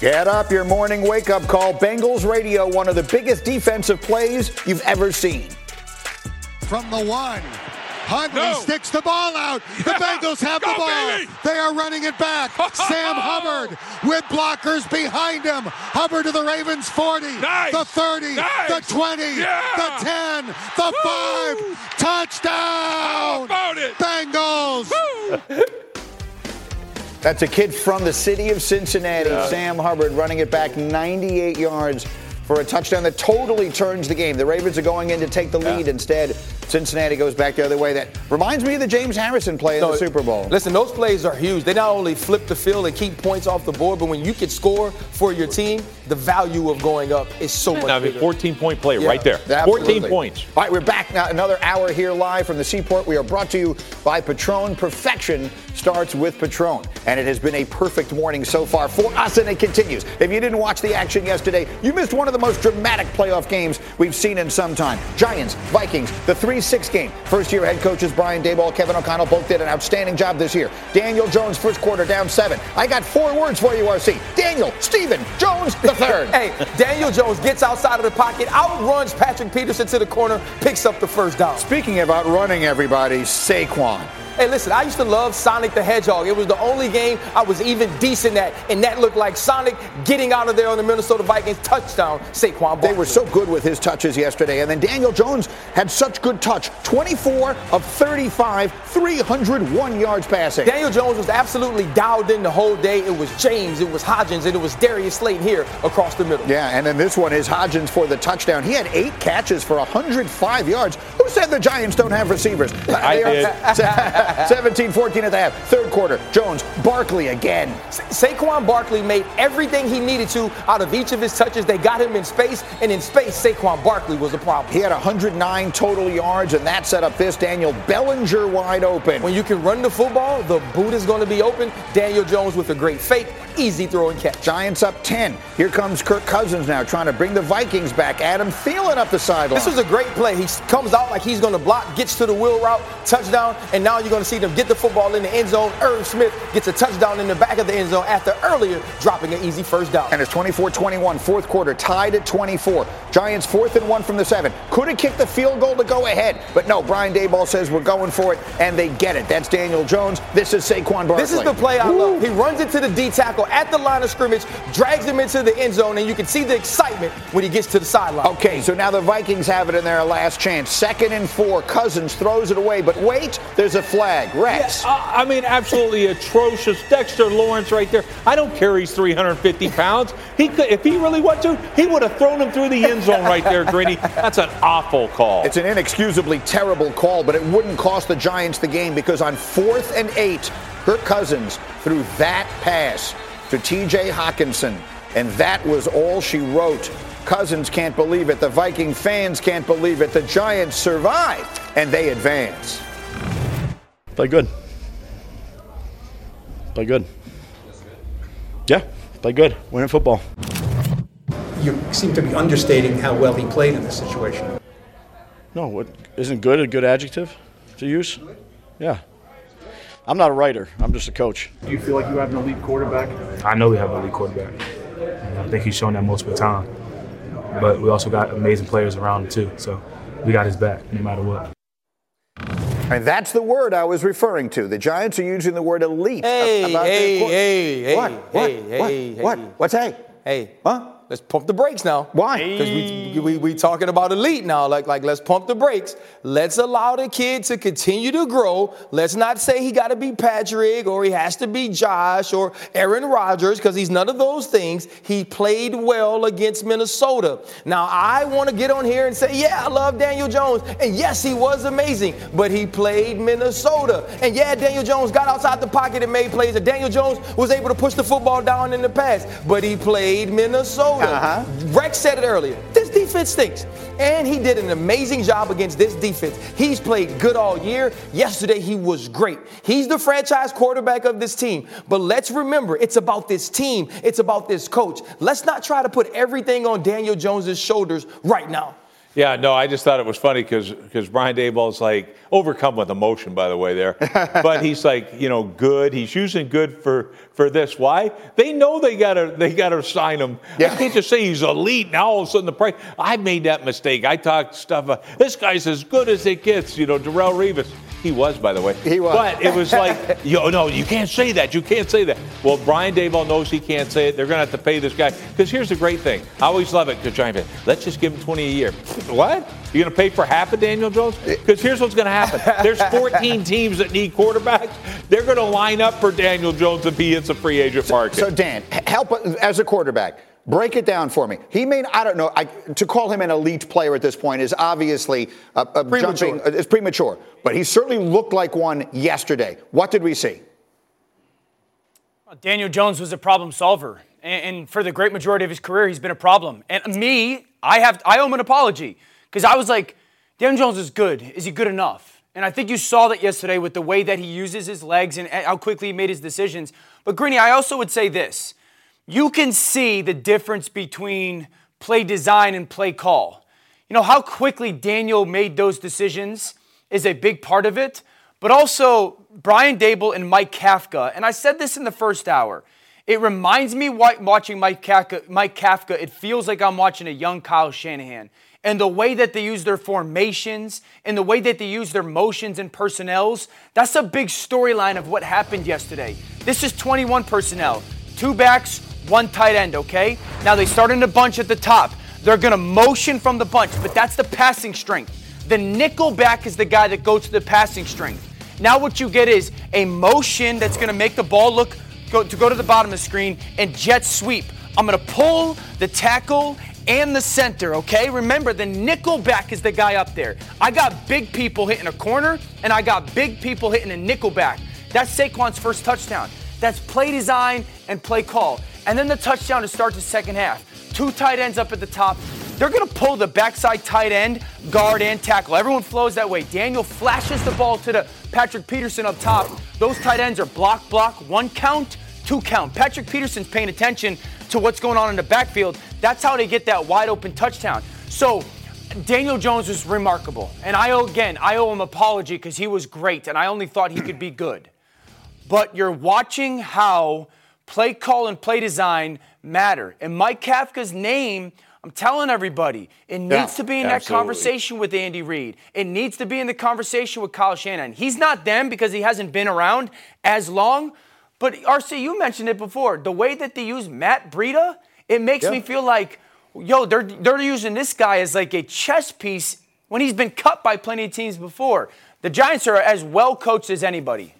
Get up, your morning wake up call. Bengals radio, one of the biggest defensive plays you've ever seen. From the one. Huntley No. sticks the ball out. The Yeah. Bengals have Go, the ball. baby. They are running it back. Sam Hubbard with blockers behind him. Hubbard to the Ravens 40, Nice. the 30, Nice. the 20, Yeah. the 10, the 5. Touchdown! about it? Bengals! That's a kid from the city of Cincinnati, Sam Hubbard, running it back 98 yards for a touchdown that totally turns the game. The Ravens are going in to take the lead. Instead, Cincinnati goes back the other way. That reminds me of the James Harrison play in the Super Bowl. Listen, those plays are huge. They not only flip the field and keep points off the board, but when you can score for your team, the value of going up is so much mean, bigger. 14 point play Yeah. right there. Absolutely. 14 points. All right, we're back now. Another hour here live from the Seaport. We are brought to you by Patron. Perfection starts with Patron, and it has been a perfect morning so far for us, and it continues. If you didn't watch the action yesterday, you missed one of the most dramatic playoff games we've seen in some time. Giants, Vikings, the 3-6 game. First-year head coaches Brian Daboll, Kevin O'Connell both did an outstanding job this year. Daniel Jones, first quarter down seven. I got four words for you, RC. Daniel Stephen Jones the third. Hey, Daniel Jones gets outside of the pocket, outruns Patrick Peterson to the corner, picks up the first down. Speaking of outrunning everybody, Saquon. Hey, listen, I used to love Sonic the Hedgehog. It was the only game I was even decent at, and that looked like Sonic getting out of there on the Minnesota Vikings touchdown. Saquon Barkley. They were so good with his touches yesterday. And then Daniel Jones had such good touch 24 of 35, 301 yards passing. Daniel Jones was absolutely dialed in the whole day. It was James, it was Hodgins, and it was Darius Slayton here across the middle. yeah, and then this one is Hodgins for the touchdown. He had eight catches for 105 yards. Who said the Giants don't have receivers? I They are 17 14 at the half. Third quarter, Jones, Barkley again. Saquon Barkley made everything he needed to out of each of his touches. They got him in space, and in space, Saquon Barkley was a problem. He had 109 total yards, and that set up this Daniel Bellinger wide open. When you can run the football, the boot is going to be open. Daniel Jones with a great fake, easy throw and catch. Giants up 10. Here comes Kirk Cousins now trying to bring the Vikings back. Adam Thielen up the sideline. This was a great play. He comes out like he's going to block, gets to the wheel route, touchdown, and now you're going to see them get the football in the end zone. Irv Smith gets a touchdown in the back of the end zone after earlier dropping an easy first down. And it's 24-21, fourth quarter, tied at 24. Giants fourth and one from the seven. Could have kicked the field goal to go ahead, but no. Brian Daboll says we're going for it, and they get it. That's Daniel Jones. This is Saquon Barkley. This is the play I love. He runs into the D tackle at the line of scrimmage, drags him into the end zone, and you can see the excitement when he gets to the sideline. Okay, so now the Vikings have it in their last chance. Second and four. Cousins throws it away, but wait, there's a flag. Rex. Uh, I mean, absolutely atrocious. Dexter Lawrence right there. I don't care he's 350 pounds. He could, if he really wanted to, he would have thrown him through the end zone right there, Greeny. That's an awful call. It's an inexcusably terrible call, but it wouldn't cost the Giants the game because on fourth and eight, Kirk Cousins threw that pass to TJ Hockenson, and that was all she wrote. Cousins can't believe it. The Viking fans can't believe it. The Giants survive, and they advance. Play good. Play good. Yeah, play good. Winning football. You seem to be understating how well he played in this situation. No, what isn't good a good adjective to use? Yeah. I'm not a writer. I'm just a coach. Do you feel like you have an elite quarterback? I know we have an elite quarterback. And I think he's shown that multiple times. But we also got amazing players around him too. So we got his back no matter what. And that's the word I was referring to. The Giants are using the word elite Hey, about hey, their hey, hey, What? What? hey, What? hey, What? hey. What's hey? Hey, Huh? Let's pump the brakes now. Why? Because we, we we talking about elite now. Like like let's pump the brakes. Let's allow the kid to continue to grow. Let's not say he got to be Patrick or he has to be Josh or Aaron Rodgers because he's none of those things. He played well against Minnesota. Now I want to get on here and say, yeah, I love Daniel Jones, and yes, he was amazing, but he played Minnesota, and yeah, Daniel Jones got outside the pocket and made plays, and Daniel Jones was able to push the football down in the pass, but he played Minnesota. Uh-huh. Rex said it earlier. This defense stinks. And he did an amazing job against this defense. He's played good all year. Yesterday, he was great. He's the franchise quarterback of this team. But let's remember, it's about this team, it's about this coach. Let's not try to put everything on Daniel Jones's shoulders right now. Yeah, no, I just thought it was funny because because Brian Daboll's like overcome with emotion, by the way, there. but he's like, you know, good. He's using good for for this. Why? They know they gotta they gotta sign him. Yeah. I can't just say he's elite. Now all of a sudden the price. I made that mistake. I talked stuff. Uh, this guy's as good as it gets. You know, Darrelle Revis. He was, by the way. He was. But it was like, yo, no, you can't say that. You can't say that. Well, Brian Daboll knows he can't say it. They're going to have to pay this guy. Because here's the great thing. I always love it fans, let's just give him 20 a year. what? You're going to pay for half of Daniel Jones? Because here's what's going to happen. There's 14 teams that need quarterbacks. They're going to line up for Daniel Jones if he hits a free agent market. So, so Dan, help as a quarterback. Break it down for me. He may, I don't know, I, to call him an elite player at this point is obviously a, a premature. jumping, uh, it's premature, but he certainly looked like one yesterday. What did we see? Daniel Jones was a problem solver, and, for the great majority of his career, he's been a problem. And me, I have, I owe him an apology because I was like, Daniel Jones is good. Is he good enough? And I think you saw that yesterday with the way that he uses his legs and how quickly he made his decisions. But Greeny, I also would say this you can see the difference between play design and play call. You know, how quickly Daniel made those decisions is a big part of it, but also Brian Daboll and Mike Kafka. And I said this in the first hour. It reminds me watching Mike Kafka, Mike Kafka, it feels like I'm watching a young Kyle Shanahan. And the way that they use their formations and the way that they use their motions and personnels, that's a big storyline of what happened yesterday. This is 21 personnel, two backs, one tight end, okay? Now they start in a bunch at the top. They're going to motion from the bunch, but that's the passing strength. The nickel back is the guy that goes to the passing strength. Now what you get is a motion that's going to make the ball look go, to go to the bottom of the screen and jet sweep. I'm going to pull the tackle and the center, okay? Remember, the nickel back is the guy up there. I got big people hitting a corner, and I got big people hitting a nickel back. That's Saquon's first touchdown. That's play design and play call. And then the touchdown to start the second half. Two tight ends up at the top. They're going to pull the backside tight end, guard, and tackle. Everyone flows that way. Daniel flashes the ball to the Patrick Peterson up top. Those tight ends are block, block, one count, two count. Patrick Peterson's paying attention to what's going on in the backfield. That's how they get that wide open touchdown. So Daniel Jones was remarkable. And I owe, again, I owe him apology because he was great and I only thought he could be good. But you're watching how play call and play design matter. And Mike Kafka's name, I'm telling everybody, it needs yeah, to be in absolutely. that conversation with Andy Reid. It needs to be in the conversation with Kyle Shanahan. He's not them because he hasn't been around as long. But RC, you mentioned it before. The way that they use Matt Breida, it makes yeah. me feel like, yo, they're they're using this guy as like a chess piece when he's been cut by plenty of teams before. The Giants are as well coached as anybody.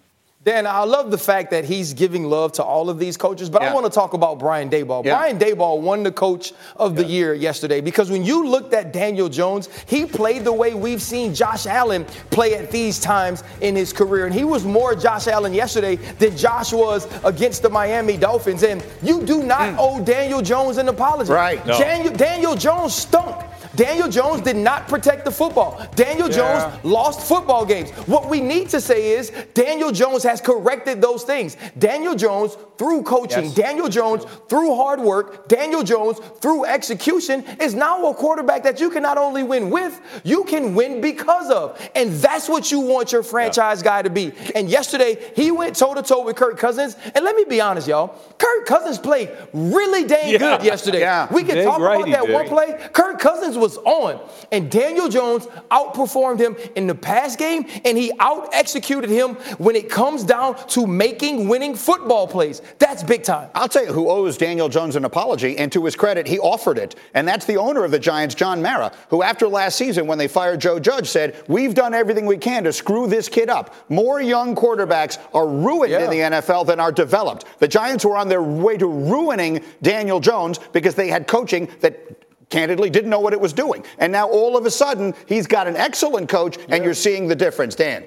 Dan, I love the fact that he's giving love to all of these coaches, but yeah. I want to talk about Brian Daboll. Yeah. Brian Daboll won the coach of the yeah. year yesterday because when you looked at Daniel Jones, he played the way we've seen Josh Allen play at these times in his career. And he was more Josh Allen yesterday than Josh was against the Miami Dolphins. And you do not mm. owe Daniel Jones an apology. Right. No. Daniel, Daniel Jones stunk. Daniel Jones did not protect the football. Daniel yeah. Jones lost football games. What we need to say is Daniel Jones has corrected those things. Daniel Jones, through coaching, yes. Daniel Jones, through hard work, Daniel Jones, through execution, is now a quarterback that you can not only win with, you can win because of. And that's what you want your franchise yeah. guy to be. And yesterday, he went toe to toe with Kirk Cousins. And let me be honest, y'all. Kirk Cousins played really dang yeah. good yesterday. Yeah. We can Big talk about that one play. Kirk Cousins was was on. And Daniel Jones outperformed him in the pass game, and he out executed him when it comes down to making winning football plays. That's big time. I'll tell you who owes Daniel Jones an apology, and to his credit, he offered it. And that's the owner of the Giants, John Mara, who after last season, when they fired Joe Judge, said, We've done everything we can to screw this kid up. More young quarterbacks are ruined yeah. in the NFL than are developed. The Giants were on their way to ruining Daniel Jones because they had coaching that candidly didn't know what it was doing. And now all of a sudden, he's got an excellent coach, and yeah. you're seeing the difference. Dan.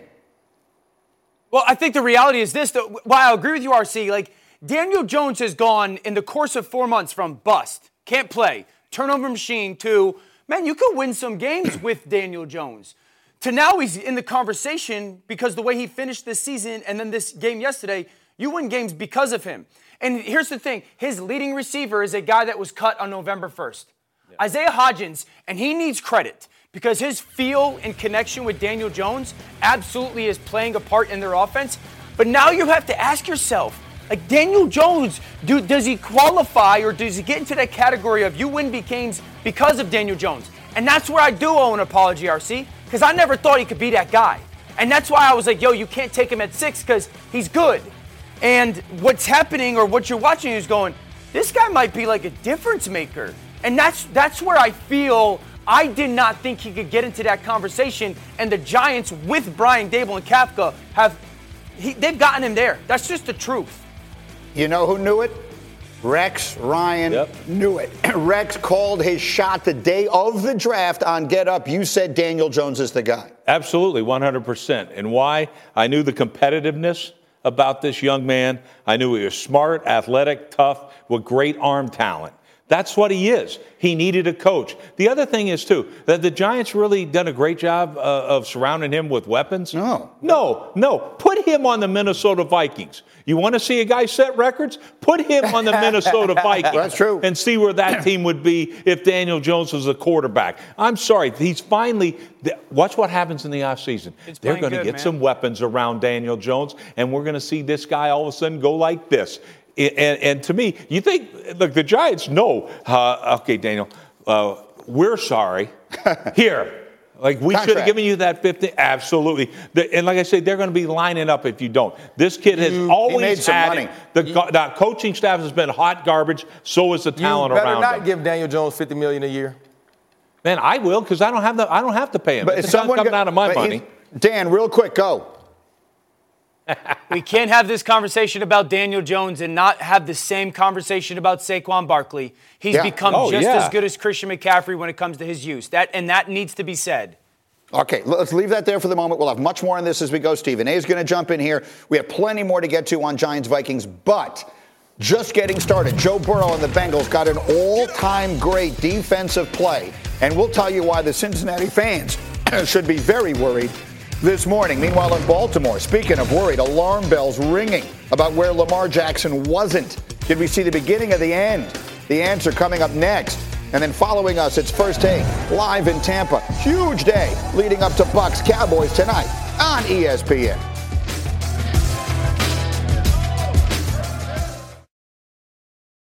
Well, I think the reality is this. Though, while I agree with you, RC, like Daniel Jones has gone in the course of four months from bust, can't play, turnover machine to, man, you could win some games with Daniel Jones. To now he's in the conversation because the way he finished this season and then this game yesterday, you win games because of him. And here's the thing his leading receiver is a guy that was cut on November 1st. Isaiah Hodgins, and he needs credit because his feel and connection with Daniel Jones absolutely is playing a part in their offense. But now you have to ask yourself, like Daniel Jones, do, does he qualify or does he get into that category of you win games because of Daniel Jones? And that's where I do owe an apology, RC, because I never thought he could be that guy. And that's why I was like, yo, you can't take him at six because he's good. And what's happening or what you're watching is going, this guy might be like a difference maker. And that's that's where I feel I did not think he could get into that conversation. And the Giants with Brian Daboll and Kafka have he, they've gotten him there. That's just the truth. You know who knew it? Rex Ryan yep. knew it. Rex called his shot the day of the draft on Get Up. You said Daniel Jones is the guy. Absolutely, 100%. And why? I knew the competitiveness about this young man. I knew he was smart, athletic, tough, with great arm talent. That's what he is. He needed a coach. The other thing is, too, that the Giants really done a great job uh, of surrounding him with weapons. No. No, no. Put him on the Minnesota Vikings. You want to see a guy set records? Put him on the Minnesota Vikings. That's true. And see where that team would be if Daniel Jones was a quarterback. I'm sorry. He's finally, watch what happens in the offseason. They're going to get man. some weapons around Daniel Jones, and we're going to see this guy all of a sudden go like this. And, and, to me, you think, look, the Giants know, uh, okay, Daniel, uh, we're sorry. Here. Like we should have given you that 50. Absolutely. The, and like I said, they're going to be lining up if you don't. This kid has you, always had money. The, you, the, coaching staff has been hot garbage. So is the talent around. You better not them. give Daniel Jones 50 million a year. Man, I will because I don't have the I don't have to pay him. But it's not coming out of my money. Dan, real quick, go we can't have this conversation about Daniel Jones and not have the same conversation about Saquon Barkley. He's yeah. become oh, just yeah. as good as Christian McCaffrey when it comes to his use. That and that needs to be said. Okay, let's leave that there for the moment. We'll have much more on this as we go. Stephen A is going to jump in here. We have plenty more to get to on Giants Vikings, but just getting started. Joe Burrow and the Bengals got an all-time great defensive play, and we'll tell you why the Cincinnati fans should be very worried this morning. Meanwhile, in Baltimore, speaking of worried, alarm bells ringing about where Lamar Jackson wasn't. Did we see the beginning of the end? The answer coming up next. And then following us, it's first take live in Tampa. Huge day leading up to Bucks Cowboys tonight on ESPN.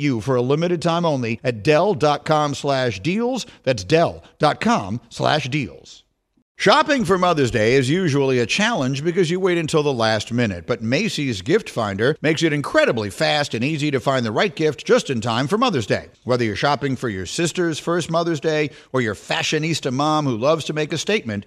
you for a limited time only at Dell.com slash deals. That's Dell.com slash deals. Shopping for Mother's Day is usually a challenge because you wait until the last minute, but Macy's Gift Finder makes it incredibly fast and easy to find the right gift just in time for Mother's Day. Whether you're shopping for your sister's first Mother's Day or your fashionista mom who loves to make a statement,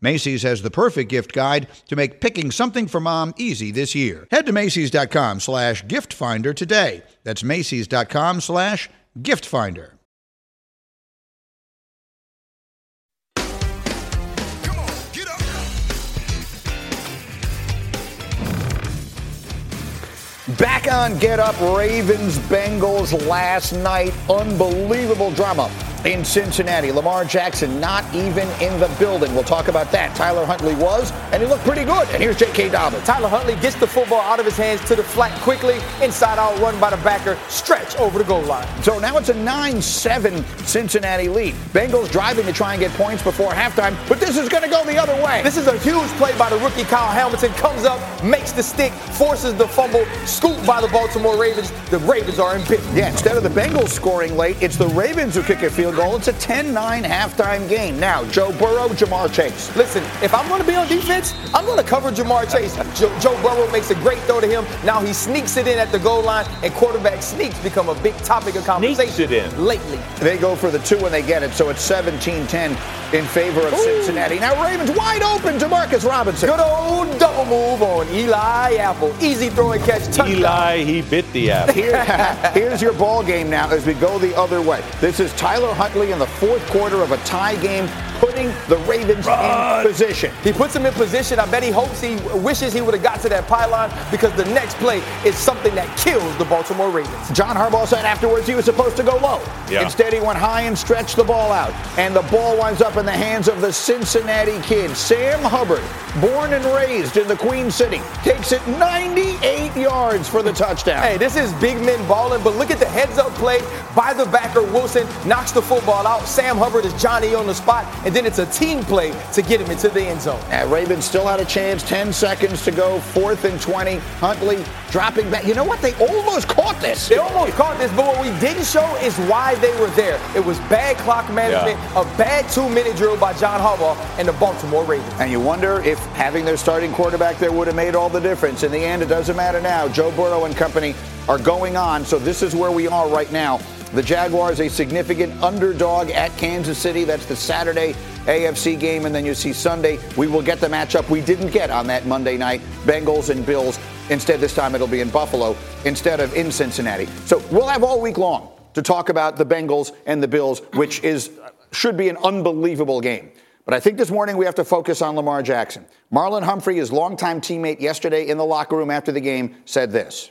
Macy's has the perfect gift guide to make picking something for mom easy this year. Head to Macy's.com slash gift finder today. That's Macy's.com slash gift finder. Back on Get Up, Ravens Bengals last night. Unbelievable drama in Cincinnati. Lamar Jackson not even in the building. We'll talk about that. Tyler Huntley was, and he looked pretty good. And here's J.K. Dobbins. Tyler Huntley gets the football out of his hands to the flat quickly, inside out run by the backer, stretch over the goal line. So now it's a 9-7 Cincinnati lead. Bengals driving to try and get points before halftime, but this is going to go the other way. This is a huge play by the rookie Kyle Hamilton. Comes up, makes the stick, forces the fumble, scooped by the Baltimore Ravens. The Ravens are in business. Yeah, instead of the Bengals scoring late, it's the Ravens who kick a field goal. It's a 10-9 halftime game. Now, Joe Burrow, Ja'Marr Chase. Listen, if I'm going to be on defense, I'm going to cover Ja'Marr Chase. Joe, Joe Burrow makes a great throw to him. Now he sneaks it in at the goal line, and quarterback sneaks become a big topic of conversation lately. They go for the two when they get it, so it's 17-10 in favor of Cincinnati. Now Ravens wide open to Marcus Robinson. Good old double move on Eli Apple. Easy throw and catch. Touchdown. Eli, he bit the apple. Here- here's your ball game now as we go the other way. This is Tyler Huntley in the fourth quarter of a tie game, putting the Ravens in position. He puts him in position. I bet he hopes he wishes he would have got to that pylon because the next play is something that kills the Baltimore Ravens. John Harbaugh said afterwards he was supposed to go low. Yeah. Instead, he went high and stretched the ball out. And the ball winds up in the hands of the Cincinnati kid, Sam Hubbard, born and raised in the Queen City, takes it 98 yards for the touchdown. Hey, this is big men balling, but look at the heads up play by the backer. Wilson knocks the football out. Sam Hubbard is Johnny on the spot, and then it's a team play to get him into the end zone. Uh, Ravens still had a chance, 10 seconds to go, fourth and 20. Huntley dropping back. You know what? They almost caught this. They almost caught this, but what we didn't show is why they were there. It was bad clock management, a bad two-minute drill by John Harbaugh and the Baltimore Ravens. And you wonder if having their starting quarterback there would have made all the difference. In the end, it doesn't matter now. Joe Burrow and company are going on. So this is where we are right now. The Jaguars, a significant underdog at Kansas City. That's the Saturday AFC game. And then you see Sunday. We will get the matchup we didn't get on that Monday night Bengals and Bills. Instead, this time it'll be in Buffalo instead of in Cincinnati. So we'll have all week long to talk about the Bengals and the Bills, which is should be an unbelievable game. But I think this morning we have to focus on Lamar Jackson. Marlon Humphrey, his longtime teammate yesterday in the locker room after the game, said this.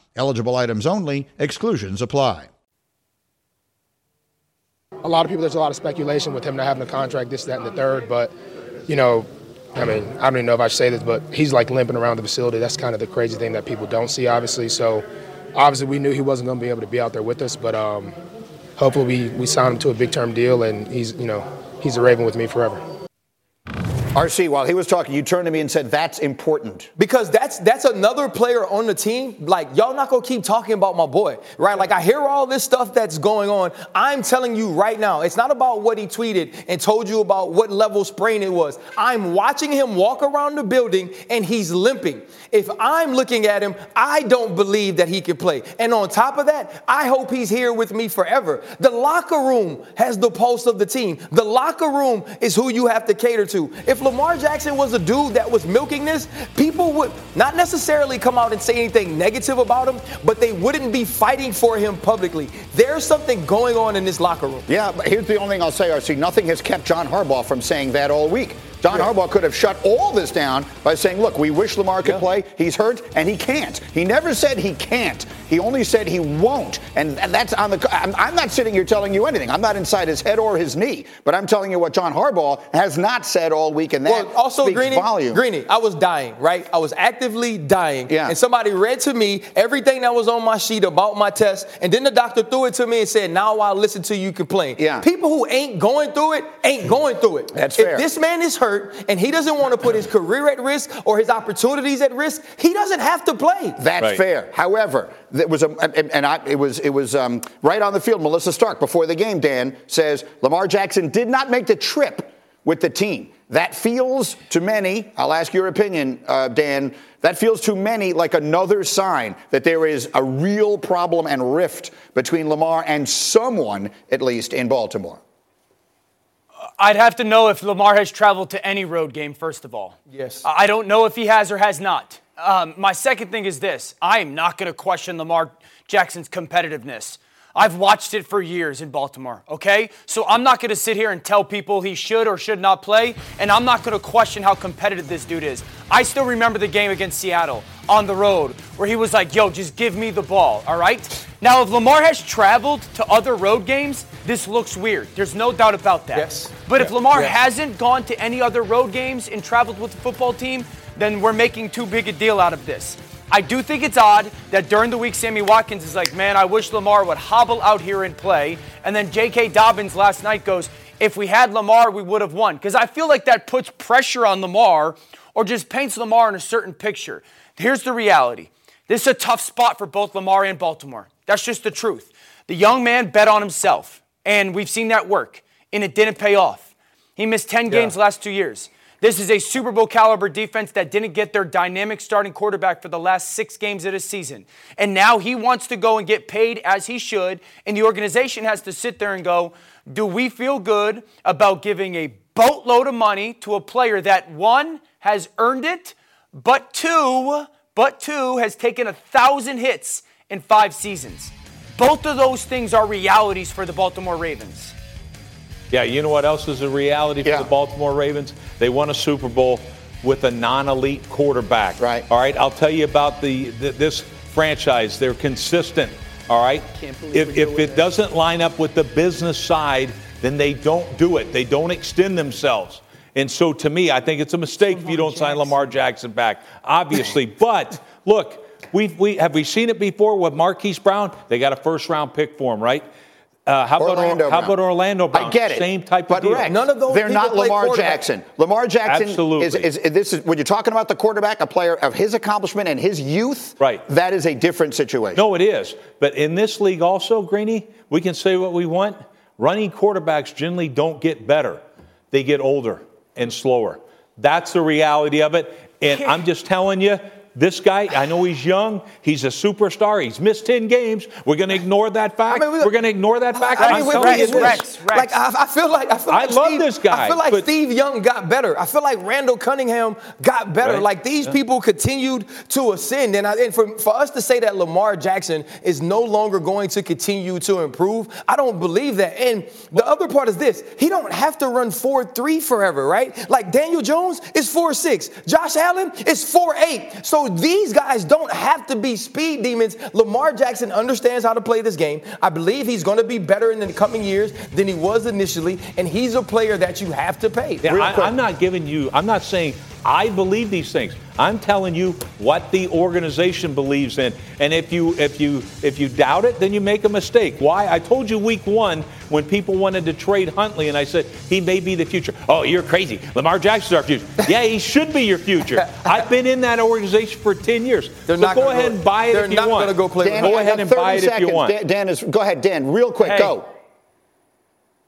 Eligible items only, exclusions apply. a lot of people, there's a lot of speculation with him not having a contract, this, that, and the third. But, you know, I mean, I don't even know if I should say this, but he's like limping around the facility. That's kind of the crazy thing that people don't see, obviously. So, obviously, we knew he wasn't going to be able to be out there with us. But um, hopefully, we, we signed him to a big term deal, and he's, you know, he's a Raven with me forever. RC, while he was talking, you turned to me and said, That's important. Because that's that's another player on the team. Like y'all not gonna keep talking about my boy, right? Like I hear all this stuff that's going on. I'm telling you right now, it's not about what he tweeted and told you about what level sprain it was. I'm watching him walk around the building and he's limping. If I'm looking at him, I don't believe that he can play. And on top of that, I hope he's here with me forever. The locker room has the pulse of the team. The locker room is who you have to cater to. If Lamar Jackson was a dude that was milking this, people would not necessarily come out and say anything negative about him, but they wouldn't be fighting for him publicly. There's something going on in this locker room. Yeah, but here's the only thing I'll say, RC. Nothing has kept John Harbaugh from saying that all week. John yeah. Harbaugh could have shut all this down by saying, look, we wish Lamar could yeah. play. He's hurt, and he can't. He never said he can't. He only said he won't. And, and that's on the. I'm, I'm, not sitting here telling you anything. I'm not inside his head or his knee. But I'm telling you what John Harbaugh has not said all week, and that well, also, speaks Greeny, volume. Greeny, I was dying, right? I was actively dying. Yeah. And somebody read to me everything that was on my sheet about my test, and then the doctor threw it to me and said, now I'll listen to you complain. Yeah. People who ain't going through it ain't going through it. That's if fair. this man is hurt and he doesn't doesn't want to put his career at risk or his opportunities at risk, he doesn't have to play. That's right. fair. However, it was a, and I, it was it was um, right on the field. Melissa Stark before the game, Dan says Lamar Jackson did not make the trip with the team. That feels to many. I'll ask your opinion, uh, Dan. That feels to many like another sign that there is a real problem and rift between Lamar and someone, at least in Baltimore. I'd have to know if Lamar has traveled to any road game, first of all. Yes. I don't know if he has or has not. Um, my second thing is this I am not going to question Lamar Jackson's competitiveness. I've watched it for years in Baltimore, okay? So I'm not going to sit here and tell people he should or should not play, and I'm not going to question how competitive this dude is. I still remember the game against Seattle on the road where he was like, yo, just give me the ball, all right? Now, if Lamar has traveled to other road games, this looks weird. There's no doubt about that. Yes. But yeah. if Lamar yes. hasn't gone to any other road games and traveled with the football team, then we're making too big a deal out of this. I do think it's odd that during the week, Sammy Watkins is like, man, I wish Lamar would hobble out here and play. And then J.K. Dobbins last night goes, if we had Lamar, we would have won. Because I feel like that puts pressure on Lamar or just paints Lamar in a certain picture. Here's the reality this is a tough spot for both Lamar and Baltimore. That's just the truth. The young man bet on himself, and we've seen that work, and it didn't pay off. He missed 10 games yeah. last two years. This is a Super Bowl caliber defense that didn't get their dynamic starting quarterback for the last six games of the season. And now he wants to go and get paid as he should. And the organization has to sit there and go, do we feel good about giving a boatload of money to a player that one has earned it, but two, but two has taken a thousand hits in five seasons? Both of those things are realities for the Baltimore Ravens. Yeah, you know what else is a reality for yeah. the Baltimore Ravens? They won a Super Bowl with a non-elite quarterback. Right. All right. I'll tell you about the, the this franchise. They're consistent. All right. if if it doesn't line up with the business side, then they don't do it. They don't extend themselves. And so to me, I think it's a mistake Lamar if you don't Jackson. sign Lamar Jackson back. Obviously, but look, we we have we seen it before with Marquise Brown? They got a first round pick for him, right? Uh, how, Orlando about, how about Orlando Brown? I get it. Same type but of deal. None of those. They're not Lamar Jackson. Lamar Jackson Absolutely. Is, is, is, this is when you're talking about the quarterback, a player of his accomplishment and his youth. Right. That is a different situation. No, it is. But in this league, also, Greeny, we can say what we want. Running quarterbacks generally don't get better; they get older and slower. That's the reality of it. And I'm just telling you, this guy, I know he's young. He's a superstar. He's missed 10 games. We're going to ignore that fact. I mean, We're going to ignore that fact. I mean, I'm Rex, Rex, Rex. Like, I, I, feel like I feel like I love Steve, this guy. I feel like Steve Young got better. I feel like Randall Cunningham got better. Right. Like these yeah. people continued to ascend. And, I, and for, for us to say that Lamar Jackson is no longer going to continue to improve, I don't believe that. And the other part is this he don't have to run 4 3 forever, right? Like Daniel Jones is 4 6, Josh Allen is 4 8. So these guys don't have to be speed demons. Lamar Jackson understands how to play this game. I believe he's going to be better in the coming years than he was initially, and he's a player that you have to pay. Yeah, I, I'm not giving you, I'm not saying I believe these things. I'm telling you what the organization believes in. And if you if you if you doubt it, then you make a mistake. Why? I told you week 1 when people wanted to trade Huntley and I said he may be the future. Oh, you're crazy. Lamar Jackson's our future. yeah, he should be your future. I've been in that organization for 10 years. They're so not go ahead go, and buy it if you want. They're not going to go play. Dan, go ahead and buy it seconds. if you want. Dan, Dan is go ahead, Dan, real quick, hey, go.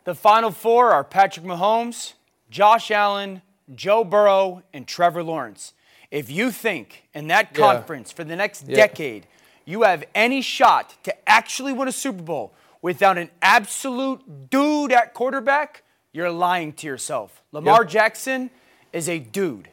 The final four are Patrick Mahomes, Josh Allen, Joe Burrow, and Trevor Lawrence. If you think in that conference yeah. for the next yeah. decade you have any shot to actually win a Super Bowl without an absolute dude at quarterback, you're lying to yourself. Lamar yep. Jackson is a dude.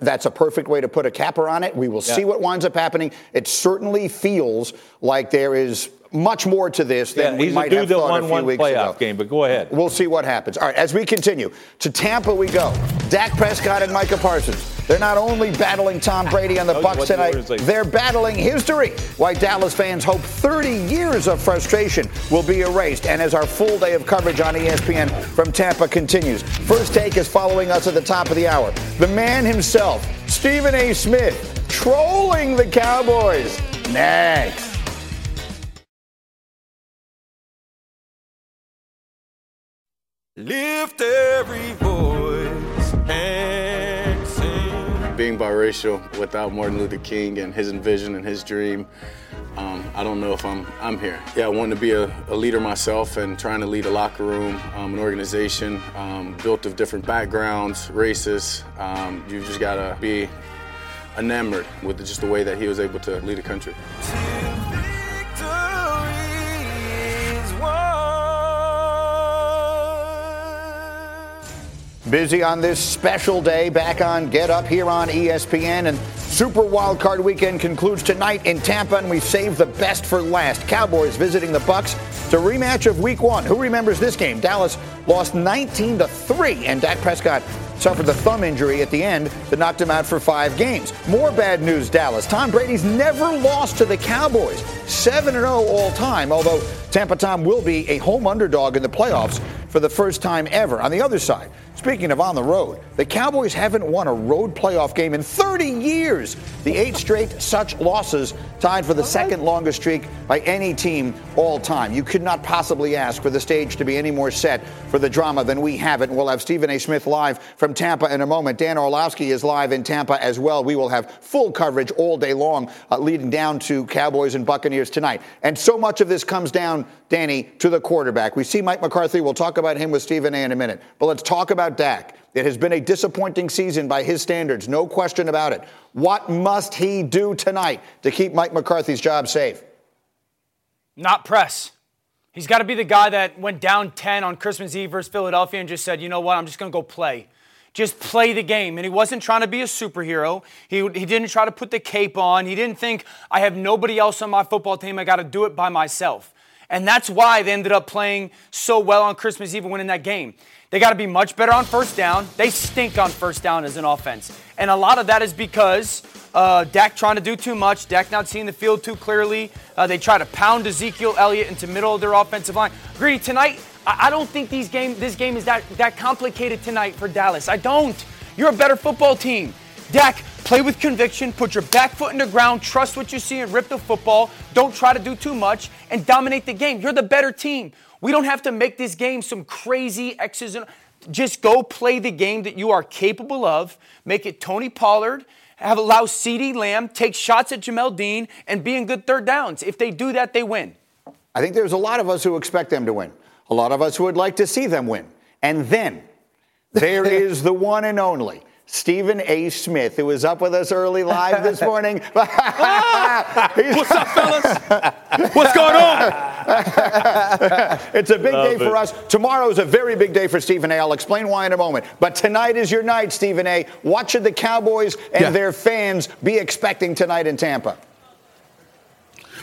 That's a perfect way to put a capper on it. We will yeah. see what winds up happening. It certainly feels like there is much more to this than yeah, we might have thought a few weeks playoff ago. game, but go ahead. We'll see what happens. All right, as we continue to Tampa, we go. Dak Prescott and Micah Parsons. They're not only battling Tom ah, Brady on the Bucks tonight, they're battling history. Why Dallas fans hope 30 years of frustration will be erased. And as our full day of coverage on ESPN from Tampa continues, First Take is following us at the top of the hour. The man himself, Stephen A. Smith, trolling the Cowboys. Next. Lift every voice and sing. Being biracial without Martin Luther King and his vision and his dream, um, I don't know if I'm I'm here. Yeah, I wanted to be a, a leader myself and trying to lead a locker room, um, an organization um, built of different backgrounds, races. Um, you just gotta be enamored with just the way that he was able to lead a country. Busy on this special day back on Get Up here on ESPN. And Super Wildcard Weekend concludes tonight in Tampa, and we save the best for last. Cowboys visiting the Bucks. It's a rematch of Week One. Who remembers this game? Dallas lost 19 to three, and Dak Prescott suffered the thumb injury at the end that knocked him out for five games. More bad news, Dallas. Tom Brady's never lost to the Cowboys, 7 0 all time, although Tampa Tom will be a home underdog in the playoffs for the first time ever. On the other side, Speaking of on the road, the Cowboys haven't won a road playoff game in 30 years. The eight straight such losses tied for the second longest streak by any team all time. You could not possibly ask for the stage to be any more set for the drama than we have it. And we'll have Stephen A. Smith live from Tampa in a moment. Dan Orlovsky is live in Tampa as well. We will have full coverage all day long uh, leading down to Cowboys and Buccaneers tonight. And so much of this comes down, Danny, to the quarterback. We see Mike McCarthy. We'll talk about him with Stephen A. in a minute. But let's talk about Dak. It has been a disappointing season by his standards, no question about it. What must he do tonight to keep Mike McCarthy's job safe? Not press. He's got to be the guy that went down 10 on Christmas Eve versus Philadelphia and just said, you know what, I'm just going to go play. Just play the game. And he wasn't trying to be a superhero. He, he didn't try to put the cape on. He didn't think, I have nobody else on my football team. I got to do it by myself. And that's why they ended up playing so well on Christmas Eve and winning that game. They got to be much better on first down. They stink on first down as an offense. And a lot of that is because uh, Dak trying to do too much, Dak not seeing the field too clearly. Uh, they try to pound Ezekiel Elliott into middle of their offensive line. Greeny, tonight, I, I don't think these game, this game is that, that complicated tonight for Dallas. I don't. You're a better football team. Dak, play with conviction, put your back foot in the ground, trust what you see and rip the football. Don't try to do too much and dominate the game. You're the better team. We don't have to make this game some crazy X's and just go play the game that you are capable of. Make it Tony Pollard. Have allow CeeDee Lamb take shots at Jamel Dean and be in good third downs. If they do that, they win. I think there's a lot of us who expect them to win. A lot of us would like to see them win. And then there is the one and only Stephen A. Smith, who was up with us early live this morning. Ah! What's up, fellas? What's going on? it's a big Love day it. for us. Tomorrow is a very big day for Stephen A. I'll explain why in a moment. But tonight is your night, Stephen A. What should the Cowboys and yeah. their fans be expecting tonight in Tampa?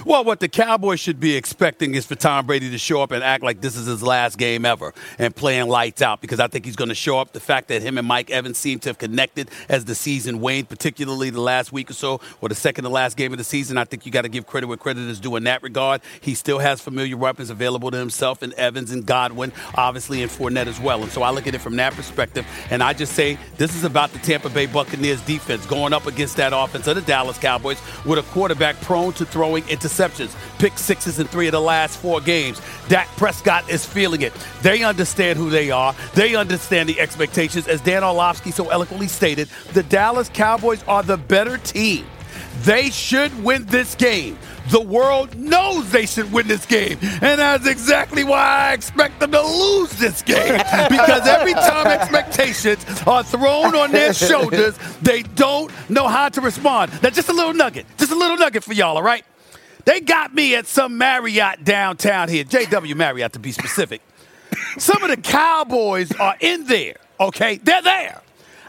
Well, what the Cowboys should be expecting is for Tom Brady to show up and act like this is his last game ever and playing lights out because I think he's going to show up. The fact that him and Mike Evans seem to have connected as the season waned, particularly the last week or so or the second to last game of the season, I think you got to give credit where credit is due in that regard. He still has familiar weapons available to himself and Evans and Godwin, obviously, and Fournette as well. And so I look at it from that perspective. And I just say this is about the Tampa Bay Buccaneers defense going up against that offense of the Dallas Cowboys with a quarterback prone to throwing into interceptions, pick sixes in three of the last four games. Dak Prescott is feeling it. They understand who they are. They understand the expectations. As Dan Orlovsky so eloquently stated, the Dallas Cowboys are the better team. They should win this game. The world knows they should win this game. And that's exactly why I expect them to lose this game. Because every time expectations are thrown on their shoulders, they don't know how to respond. Now, just a little nugget. Just a little nugget for y'all, all right? They got me at some Marriott downtown here, JW Marriott to be specific. Some of the Cowboys are in there, okay? They're there.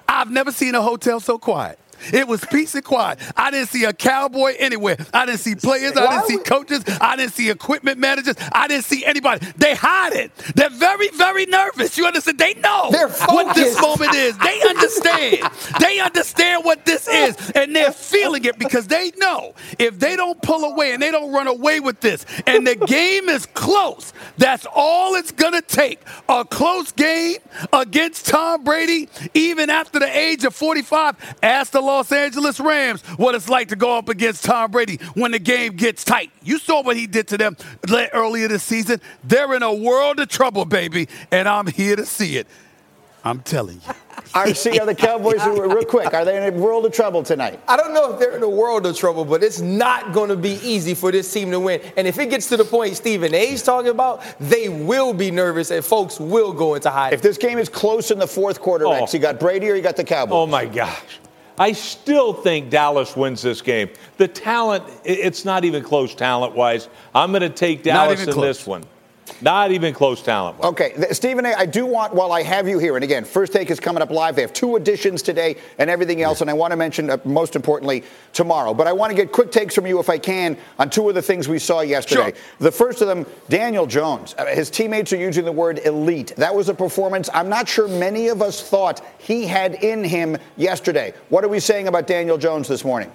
I've never seen a hotel so quiet. It was peace and quiet. I didn't see a cowboy anywhere. I didn't see players. I didn't see coaches. I didn't see equipment managers. I didn't see anybody. They hide it. They're very, very nervous. You understand? They know what this moment is. They understand. they understand what this is, and they're feeling it because they know if they don't pull away and they don't run away with this, and the game is close, that's all it's gonna take. A close game against Tom Brady, even after the age of 45. Ask the Los Angeles Rams what it's like to go up against Tom Brady when the game gets tight. You saw what he did to them earlier this season. They're in a world of trouble, baby, and I'm here to see it. I'm telling you. RC, are the Cowboys, real quick, are they in a world of trouble tonight? I don't know if they're in a world of trouble, but it's not going to be easy for this team to win. And if it gets to the point Stephen A's talking about, they will be nervous and folks will go into hiding. If this game is close in the fourth quarter, Rex, oh. you got Brady or you got the Cowboys? Oh my gosh. I still think Dallas wins this game. The talent, it's not even close talent wise. I'm going to take Dallas in close. this one. Not even close talent wise. Okay, Stephen A., I do want, while I have you here, and again, First Take is coming up live. They have two editions today and everything else, and I want to mention, uh, most importantly, tomorrow. But I want to get quick takes from you, if I can, on two of the things we saw yesterday. Sure. The first of them, Daniel Jones. Uh, His teammates are using the word elite. That was a performance I'm not sure many of us thought he had in him yesterday. What are we saying about Daniel Jones this morning?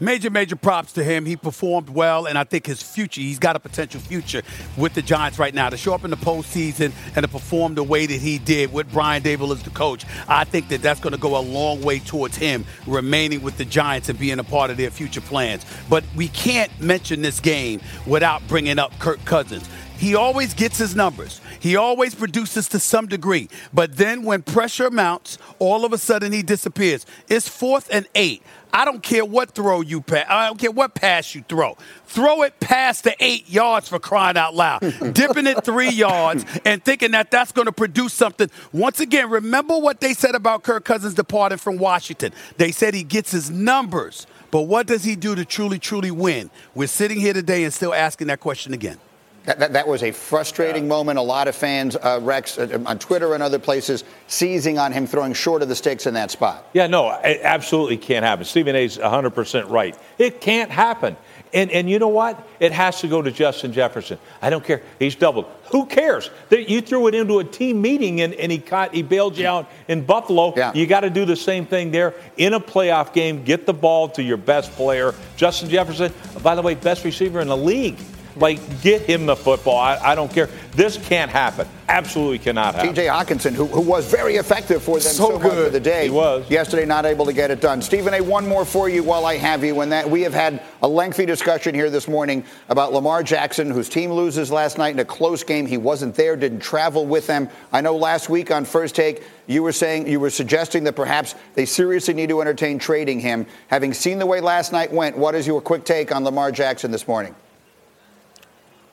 Major, major props to him. He performed well, and I think his future, he's got a potential future with the Giants right now. To show up in the postseason and to perform the way that he did with Brian Daboll as the coach, I think that that's going to go a long way towards him remaining with the Giants and being a part of their future plans. But we can't mention this game without bringing up Kirk Cousins. He always gets his numbers. He always produces to some degree. But then when pressure mounts, all of a sudden he disappears. It's fourth and eight. I don't care what throw you pass. I don't care what pass you throw. Throw it past the eight yards for crying out loud. Dipping it three yards and thinking that that's going to produce something. Once again, remember what they said about Kirk Cousins departing from Washington. They said he gets his numbers. But what does he do to truly, truly win? We're sitting here today and still asking that question again. That, that, that was a frustrating moment. A lot of fans, uh, Rex, uh, on Twitter and other places, seizing on him throwing short of the sticks in that spot. Yeah, no, it absolutely can't happen. Stephen A's 100% right. It can't happen. And, and you know what? It has to go to Justin Jefferson. I don't care. He's doubled. Who cares? You threw it into a team meeting and, and he caught, he bailed you out in Buffalo. Yeah. You got to do the same thing there in a playoff game. Get the ball to your best player. Justin Jefferson, by the way, best receiver in the league. Like, get him the football. I, I don't care. This can't happen. Absolutely cannot happen. TJ Hockenson, who, who was very effective for them So so, much good. for the day. He was. Yesterday, not able to get it done. Stephen A., one more for you while I have you. And that we have had a lengthy discussion here this morning about Lamar Jackson, whose team loses last night in a close game. He wasn't there, didn't travel with them. I know last week on First Take, you were saying, you were suggesting that perhaps they seriously need to entertain trading him. Having seen the way last night went, what is your quick take on Lamar Jackson this morning?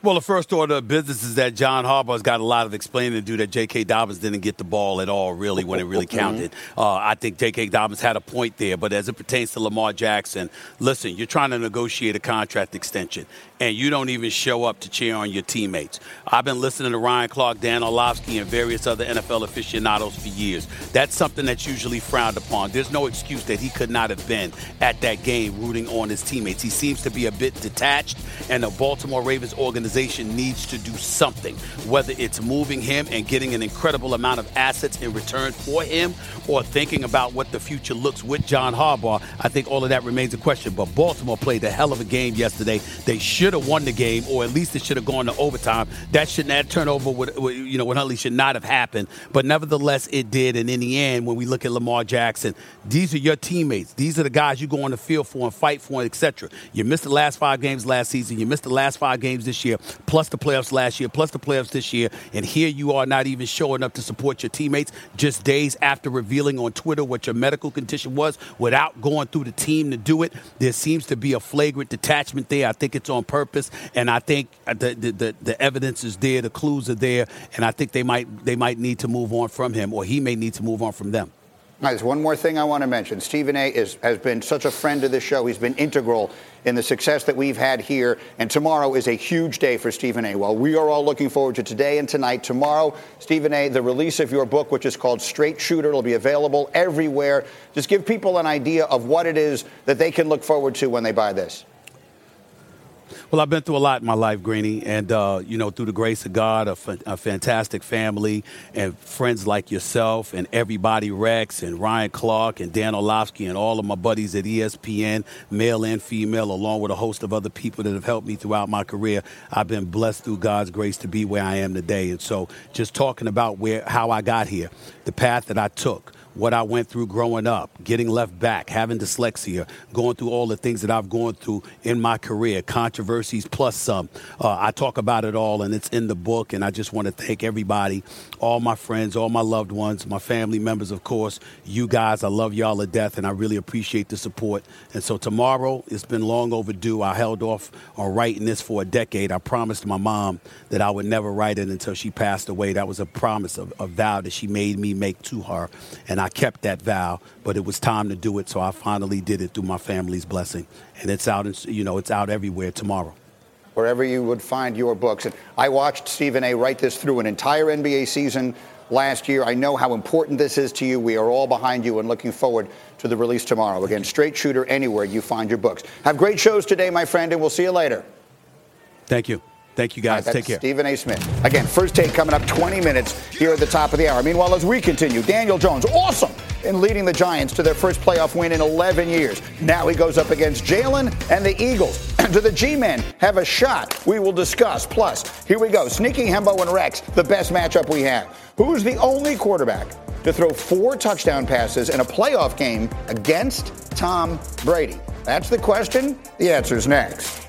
Well, the first order of business is that John Harbaugh's got a lot of explaining to do that J.K. Dobbins didn't get the ball at all, really, when it really counted. Uh, I think J.K. Dobbins had a point there, but as it pertains to Lamar Jackson, listen, you're trying to negotiate a contract extension, and you don't even show up to cheer on your teammates. I've been listening to Ryan Clark, Dan Orlovsky, and various other NFL aficionados for years. That's something that's usually frowned upon. There's no excuse that he could not have been at that game rooting on his teammates. He seems to be a bit detached, and the Baltimore Ravens organization needs to do something, whether it's moving him and getting an incredible amount of assets in return for him, or thinking about what the future looks with John Harbaugh. I think all of that remains a question. But Baltimore played a hell of a game yesterday. They should have won the game, or at least it should have gone to overtime. That should that turnover would, would you know with Huntley should not have happened. But nevertheless, it did. And in the end, when we look at Lamar Jackson, these are your teammates. These are the guys you go on the field for and fight for, etc. You missed the last five games last season. You missed the last five games this year, plus the playoffs last year, plus the playoffs this year. And here you are not even showing up to support your teammates just days after revealing on Twitter what your medical condition was without going through the team to do it. There seems to be a flagrant detachment there. I think it's on purpose, and I think the the, the, evidence is there, the clues are there, and I think they might they might need to move on from him, or he may need to move on from them. There's one more thing I want to mention. Stephen A. Is, has been such a friend of the show. He's been integral in the success that we've had here. And tomorrow is a huge day for Stephen A. While we are all looking forward to today and tonight, tomorrow, Stephen A., the release of your book, which is called Straight Shooter, it'll be available everywhere. Just give people an idea of what it is that they can look forward to when they buy this. Well, I've been through a lot in my life, Greeny, and uh, you know, through the grace of God, a, fantastic family and friends like yourself and everybody, Rex and Ryan Clark and Dan Orlovsky and all of my buddies at ESPN, male and female, along with a host of other people that have helped me throughout my career. I've been blessed through God's grace to be where I am today, and so just talking about where how I got here, the path that I took what I went through growing up, getting left back, having dyslexia, going through all the things that I've gone through in my career, controversies plus some. Uh, I talk about it all, and it's in the book. And I just want to thank everybody, all my friends, all my loved ones, my family members, of course. You guys, I love y'all to death, and I really appreciate the support. And so tomorrow, it's been long overdue. I held off on writing this for a decade. I promised my mom that I would never write it until she passed away. That was a promise, a, a vow that she made me make to her. And I kept that vow, but it was time to do it, so I finally did it through my family's blessing. And it's out, in, you know, it's out everywhere tomorrow. wherever you would find your books. And I watched Stephen A. write this through an entire NBA season last year. I know how important this is to you. We are all behind you and looking forward to the release tomorrow. Again, Straight Shooter anywhere you find your books. Have great shows today, my friend, and we'll see you later. Thank you. Thank you, guys. That's Take care. Stephen A. Smith. Again, first take coming up 20 minutes here at the top of the hour. Meanwhile, as we continue, Daniel Jones, awesome in leading the Giants to their first playoff win in 11 years. Now he goes up against Jalen and the Eagles. Do the G-men have a shot? We will discuss. Plus, here we go. Sneaky Himbo and Rex, the best matchup we have. Who's the only quarterback to throw four touchdown passes in a playoff game against Tom Brady? That's the question. The answer's next.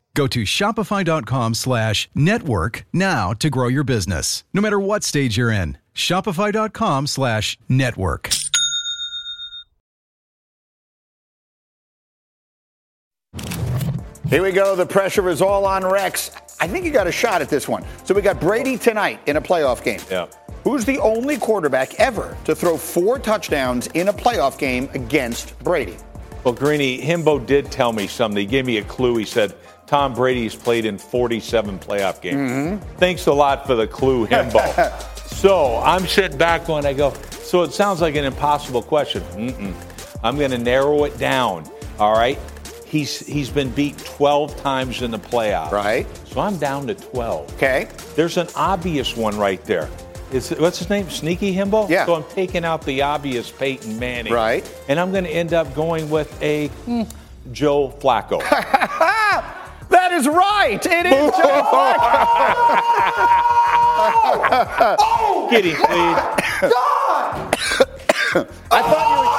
Go to shopify.com slash network now to grow your business, no matter what stage you're in. Shopify.com slash network. Here we go. The pressure is all on Rex. I think you got a shot at this one. So we got Brady tonight in a playoff game. Yeah. Who's the only quarterback ever to throw four touchdowns in a playoff game against Brady? Well, Greeny, Himbo did tell me something. He gave me a clue. He said Tom Brady's played in 47 playoff games. Mm-hmm. Thanks a lot for the clue, Himbo. so I'm sitting back when I go, so it sounds like an impossible question. Mm-mm. I'm going to narrow it down. All right. He's he's been beat 12 times in the playoffs. Right. So I'm down to 12. Okay. There's an obvious one right there. Is what's his name? Sneaky Himbo? Yeah. So I'm taking out the obvious Peyton Manning. Right. And I'm going to end up going with a hmm, Joe Flacco. That is right. It is Joe Flacco. oh, Kidding, please. I thought you were. Oh!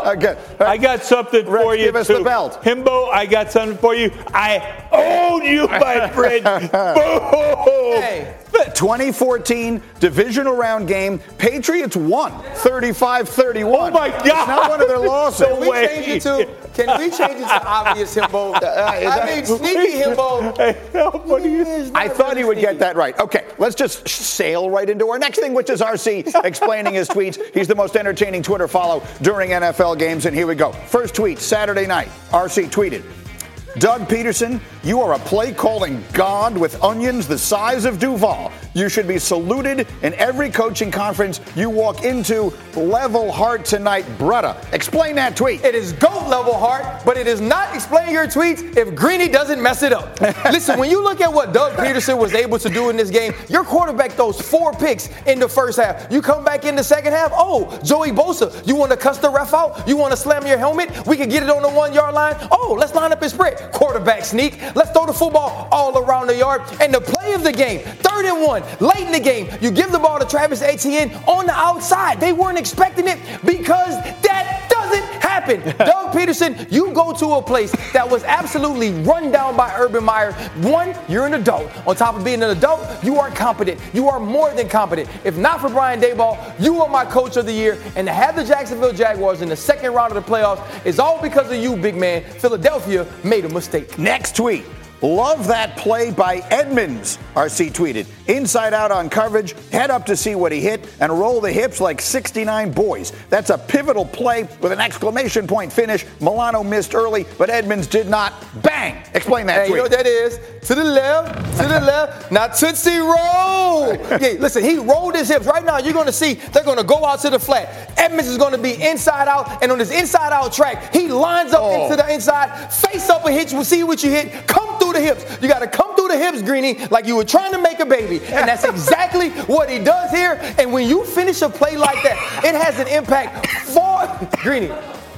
Okay. I got something Rex, for you. give us too. the belt. Himbo, I got something for you. I own you, my friend. Boom. 2014 divisional round game. Patriots won 35-31. Oh my God! It's not one of their losses. No Can we way. change it to? Can we change it to obvious himbo? Uh, uh, I mean, sneaky himbo. you? I thought he would get that right. Okay, let's just sail right into our next thing, which is RC explaining his tweets. He's the most entertaining Twitter follow during NFL games, and here we go. First tweet Saturday night. RC tweeted. Doug Pederson, you are a play calling god with onions the size of Duval. You should be saluted in every coaching conference you walk into. Level heart tonight, brother. Explain that tweet. It is GOAT level heart, but it is not explaining your tweets if Greeny doesn't mess it up. Listen, when you look at what Doug Pederson was able to do in this game, your quarterback throws four picks in the first half. You come back in the second half, oh, Joey Bosa, you want to cuss the ref out? You want to slam your helmet? We can get it on the one yard line. Oh, let's line up and spread. Quarterback sneak. Let's throw the football all around the yard. And the play of the game, third and one, late in the game, you give the ball to Travis Etienne on the outside. They weren't expecting it because that doesn't happen. Doug Pederson, you go to a place that was absolutely run down by Urban Meyer. One, you're an adult. On top of being an adult, you are competent. You are more than competent. If not for Brian Daboll, you are my coach of the year. And to have the Jacksonville Jaguars in the second round of the playoffs is all because of you, big man. Philadelphia made a mistake. Next tweet. Love that play by Edmunds, RC tweeted. Inside out on coverage, head up to see what he hit, and roll the hips like 69 boys. That's a pivotal play with an exclamation point finish. Milano missed early, but Edmunds did not. Bang! Explain that Hey, tweet. you know what that is? To the left, to the left. Now Tootsie roll. Yeah, listen, he rolled his hips. Right now, you're going to see they're going to go out to the flat. Edmunds is going to be inside out, and on this inside out track, he lines up Oh. into the inside, face up and hit you. See what you hit. Come through the hips. You got to come through the hips, Greeny, like you were trying to make a baby. And that's exactly what he does here. And when you finish a play like that, it has an impact for Greeny.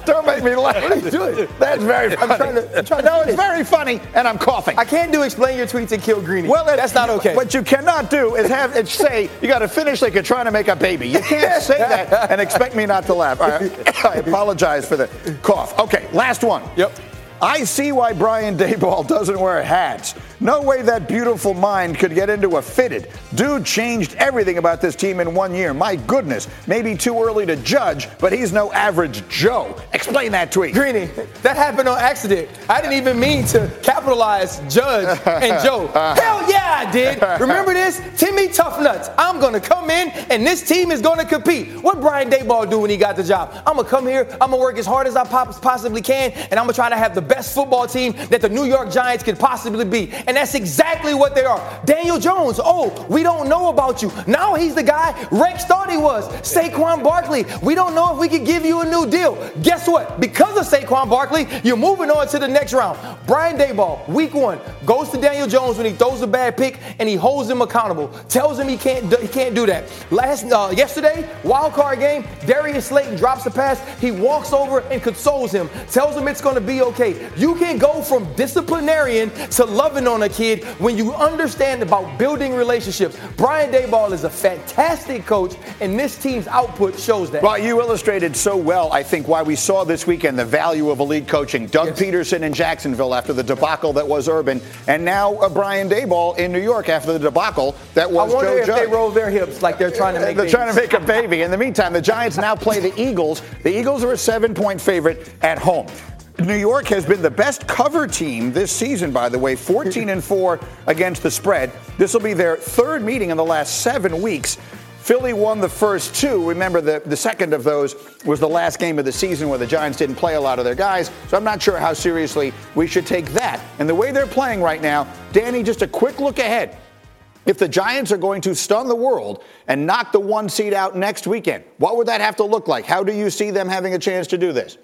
Don't make me laugh. What are you doing? That's very funny. I'm trying to. I'm trying to no, it's very funny, and I'm coughing. I can't do explain your tweets and kill Greeny. Well, it- that's not okay. What you cannot do is have it say you got to finish like you're trying to make a baby. You can't say that and expect me not to laugh. Right. I apologize for the cough. Okay, last one. Yep. I see why Brian Daboll doesn't wear hats. No way that beautiful mind could get into a fitted. Dude changed everything about this team in one year. My goodness. Maybe too early to judge, but he's no average Joe. Explain that tweet. Greeny, that happened on accident. I didn't even mean to capitalize Judge and Joe. Hell yeah, I did. Remember this? Timmy Tough Nuts. I'm gonna come in and this team is gonna compete. What Brian Daboll do when he got the job? I'm gonna come here, I'm gonna work as hard as I possibly can, and I'm gonna try to have the best football team that the New York Giants could possibly be. And that's exactly what they are. Daniel Jones, oh, we don't know about you. Now he's the guy Rex thought he was. Saquon Barkley, we don't know if we could give you a new deal. Guess what? Because of Saquon Barkley, you're moving on to the next round. Brian Daboll, week one, goes to Daniel Jones when he throws a bad pick and he holds him accountable. Tells him he can't do, he can't do that. Last uh, yesterday, wild card game, Darius Slayton drops a pass. He walks over and consoles him. Tells him it's going to be okay. You can go from disciplinarian to loving on a kid when you understand about building relationships. Brian Daboll is a fantastic coach, and this team's output shows that. Well, you illustrated so well, I think, why we saw this weekend the value of elite coaching. Doug Pederson in Jacksonville after the debacle that was Urban, and now uh, Brian Daboll in New York after the debacle that was Joe. I wonder Joe if Judge. they roll their hips like they're trying to make. They're trying to make a baby. In the meantime, the Giants now play the Eagles. The Eagles are a seven point favorite at home. New York has been the best cover team this season, by the way, 14 and 4 against the spread. This will be their third meeting in the last seven weeks. Philly won the first two. Remember, the, the second of those was the last game of the season where the Giants didn't play a lot of their guys. So I'm not sure how seriously we should take that. And the way they're playing right now, Danny, just a quick look ahead. If the Giants are going to stun the world and knock the one seed out next weekend, what would that have to look like? How do you see them having a chance to do this?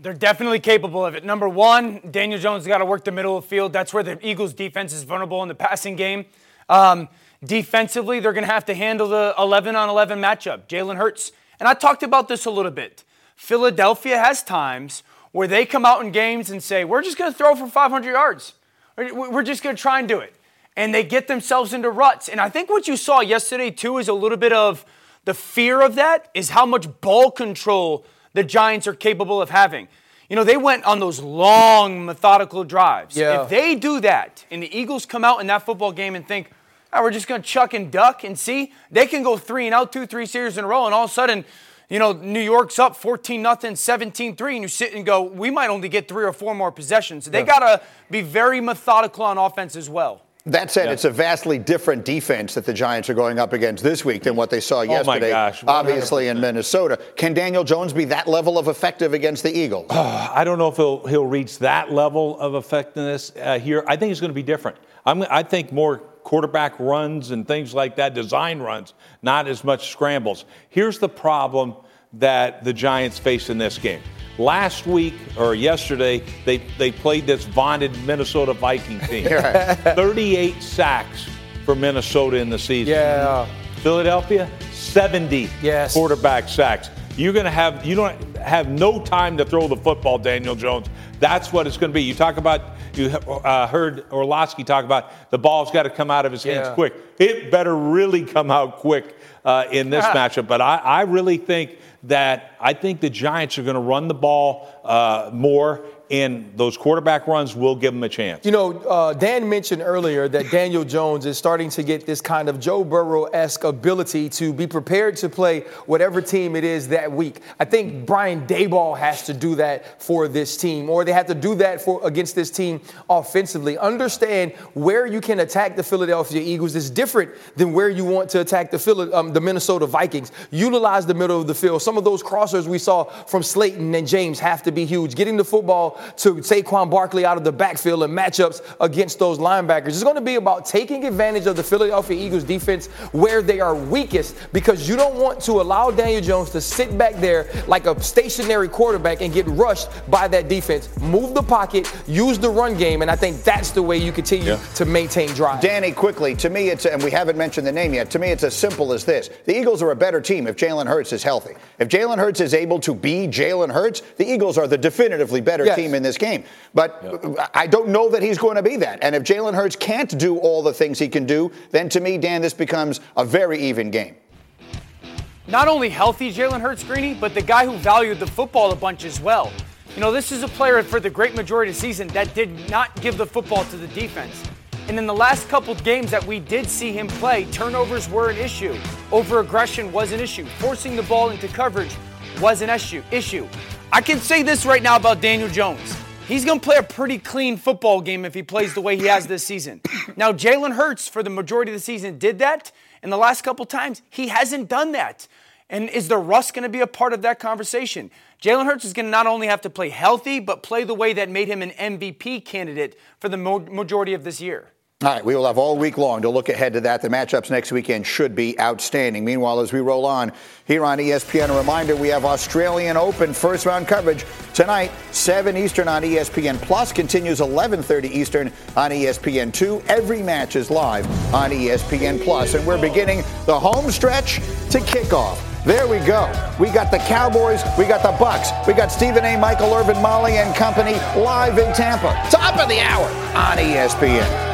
They're definitely capable of it. Number one, Daniel Jones got to work the middle of the field. That's where the Eagles' defense is vulnerable in the passing game. Um, defensively, they're going to have to handle the 11 on 11 matchup. Jalen Hurts. And I talked about this a little bit. Philadelphia has times where they come out in games and say, we're just going to throw for 500 yards. We're just going to try and do it. And they get themselves into ruts. And I think what you saw yesterday, too, is a little bit of the fear of that, is how much ball control the Giants are capable of having. You know, they went on those long, methodical drives. Yeah. If they do that and the Eagles come out in that football game and think, oh, we're just going to chuck and duck and see, they can go three and out, two, three series in a row, and all of a sudden, you know, New York's up 14 nothing, 17 3, and you sit and go, we might only get three or four more possessions. They Yeah. got to be very methodical on offense as well. That said, it's a vastly different defense that the Giants are going up against this week than what they saw my yesterday. gosh, obviously in Minnesota. Can Daniel Jones be that level of effective against the Eagles? I don't know if he'll he'll reach that level of effectiveness uh, here. I think it's going to be different. I'm, I think more quarterback runs and things like that, design runs, not as much scrambles. Here's the problem that the Giants face in this game. Last week or yesterday, they, they played this vaunted Minnesota Viking team. 38 sacks for Minnesota in the season. Yeah. Philadelphia, 70 Yes. quarterback sacks. You're going to have you don't have no time to throw the football, Daniel Jones. That's what it's going to be. You talk about you uh, heard Orlovsky talk about the ball's got to come out of his hands Yeah. quick. It better really come out quick uh, in this matchup. But I, I really think that I think the Giants are going to run the ball uh, more, and those quarterback runs will give them a chance. You know, uh, Dan mentioned earlier that Daniel Jones is starting to get this kind of Joe Burrow esque ability to be prepared to play whatever team it is that week. I think Brian Daboll has to do that for this team, or they have to do that for against this team offensively. Understand where you can attack the Philadelphia Eagles is different than where you want to attack the Philly, um, the Minnesota Vikings. Utilize the middle of the field. Some of those crossers we saw from Slayton and James have to be huge. Getting the football to Saquon Barkley out of the backfield and matchups against those linebackers. It's going to be about taking advantage of the Philadelphia Eagles defense where they are weakest because you don't want to allow Daniel Jones to sit back there like a stationary quarterback and get rushed by that defense. Move the pocket, use the run game, and I think that's the way you continue to maintain drive. Danny, quickly, to me, it's, and we haven't mentioned the name yet, to me, it's as simple as this. The Eagles are a better team if Jalen Hurts is healthy. If Jalen Hurts is able to be Jalen Hurts, the Eagles are the definitively better Yes. team in this game. But I don't know that he's going to be that. And if Jalen Hurts can't do all the things he can do, then to me, Dan, this becomes a very even game. not only healthy Jalen Hurts, Greeny, but the guy who valued the football a bunch as well. You know, this is a player for the great majority of the season that did not give the football to the defense. And in the last couple games that we did see him play, turnovers were an issue. Over aggression was an issue. Forcing the ball into coverage was an issue. Issue. I can say this right now about Daniel Jones. He's going to play a pretty clean football game if he plays the way he has this season. Now, Jalen Hurts, for the majority of the season, did that. And the last couple times, he hasn't done that. And is the rust going to be a part of that conversation? Jalen Hurts is going to not only have to play healthy, but play the way that made him an MVP candidate for the majority of this year. All right, we will have all week long to look ahead to that. The matchups next weekend should be outstanding. Meanwhile, as we roll on here on ESPN, a reminder we have Australian Open first round coverage tonight, 7 Eastern on ESPN Plus, continues 11:30 Eastern on E ESPN2. Every match is live on ESPN Plus, and we're beginning the home stretch to kickoff. There we go. We got the Cowboys, we got the Bucks, we got Stephen A. Michael Irvin, Molly and company live in Tampa. Top of the hour on ESPN.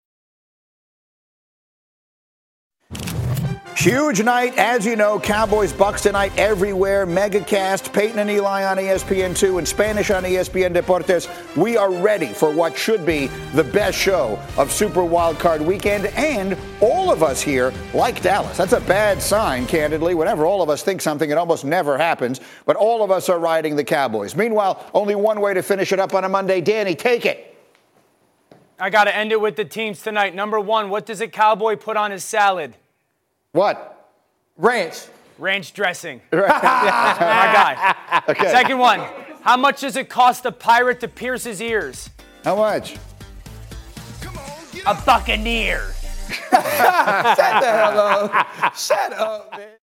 Huge night, as you know, Cowboys Bucks tonight everywhere. Megacast, Peyton and Eli on E ESPN2 and Spanish on ESPN Deportes. We are ready for what should be the best show of Super Wildcard Weekend, and all of us here like Dallas. That's a bad sign, candidly. Whenever all of us think something, it almost never happens. But all of us are riding the Cowboys. Meanwhile, only one way to finish it up on a Monday. Danny, take it. I got to end it with the teams tonight. Number one, what does a cowboy put on his salad? What? Ranch. Ranch dressing. My guy. Okay. Second one, how much does it cost a pirate to pierce his ears? How much? A buccaneer. Shut the hell up. Shut up, man.